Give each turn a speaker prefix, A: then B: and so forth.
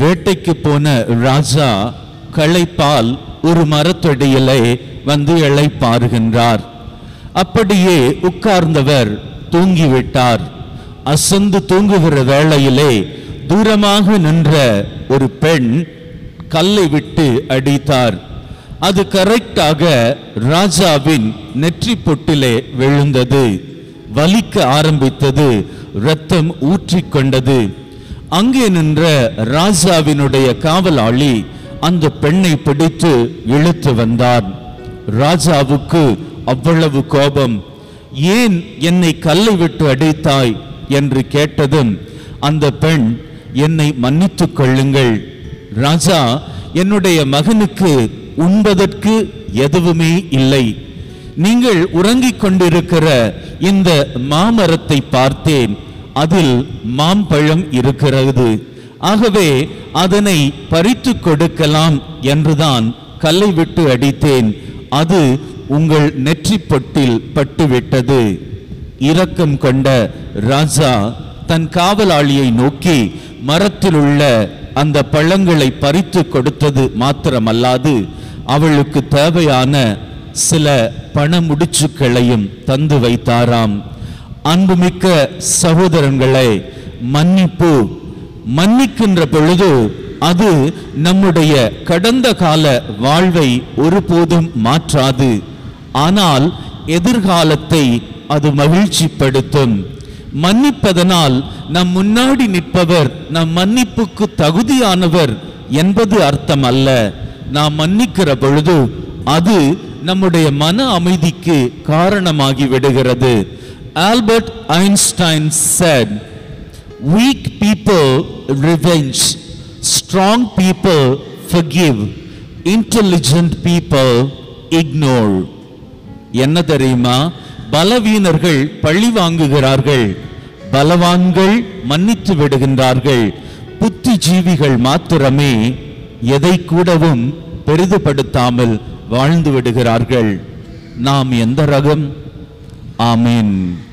A: வேட்டைக்கு போன ராஜா களைப்பால் ஒரு மரத்தடியிலே வந்து பாருகின்றார் அப்படியே உட்கார்ந்தவர் தூங்கிவிட்டார். அசந்து தூங்குகிற வேளையிலே தூரமாக நின்ற ஒரு பெண் கல்லை விட்டு அடித்தார். அது கரெக்டாக ராஜாவின் நெற்றி பொட்டிலே விழுந்தது. வலிக்க ஆரம்பித்தது. இரத்தம் ஊற்றிக்கொண்டது. அங்கே நின்ற ராஜாவினுடைய காவலாளி அந்த பெண்ணை பிடித்து இழுத்து வந்தார் ராஜாவுக்கு அவ்வளவு கோபம் ஏன் என்னை கல்லை விட்டு அடித்தாய்? என்று கேட்டதும் அந்த பெண் என்னை மன்னித்துக் கொள்ளுங்கள். ராஜா என்னுடைய மகனுக்கு உண்பதற்கு எதுவுமே இல்லை. நீங்கள் உறங்கிக் கொண்டிருக்கிற இந்த மாமரத்தை பார்த்தேன். அதில் மாம்பழம் இருக்கிறது. ஆகவே அதனை பறித்து கொடுக்கலாம் என்றுதான் கல்லை விட்டு அடித்தேன். அது உங்கள் நெற்றிப்பொட்டில் பட்டுவிட்டது. இரக்கம் கொண்ட ராஜா தன் காவலாளியை நோக்கி மரத்தில் உள்ள அந்த பழங்களை பறித்து கொடுத்தது மாத்திரமல்லாது அவளுக்கு தேவையான சில பண முடிச்சுக்களையும் தந்து வைத்தாராம். அன்புமிக்க சகோதரன்களை மன்னிப்பு மன்னிக்கின்ற பொழுது அது நம்முடைய கடந்த கால வாழ்வை ஒருபோதும் மாற்றாது. ஆனால் எதிர்காலத்தை அது மகிழ்ச்சிப்படுத்தும். மன்னிப்பதனால் நம் முன்னாடி நிற்பவர் நம் மன்னிப்புக்கு தகுதியானவர் என்பது அர்த்தம் அல்ல நாம் மன்னிக்கிற பொழுது அது நம்முடைய மன அமைதிக்கு காரணமாகி விடுகிறது. Albert Einstein said weak people revenge strong people forgive intelligent people ignore. என்ன தெரியுமா? பலவீனர்கள் பழி வாங்குகிறார்கள் பலவான்கள் மன்னித்து விடுகின்றார்கள் புத்திஜீவிகள் மாத்திரமே எதை கூடவும் பெரிதுபடுத்தாமல் வாழ்ந்து விடுகிறார்கள். நாம் எந்த ரகம்? Amin.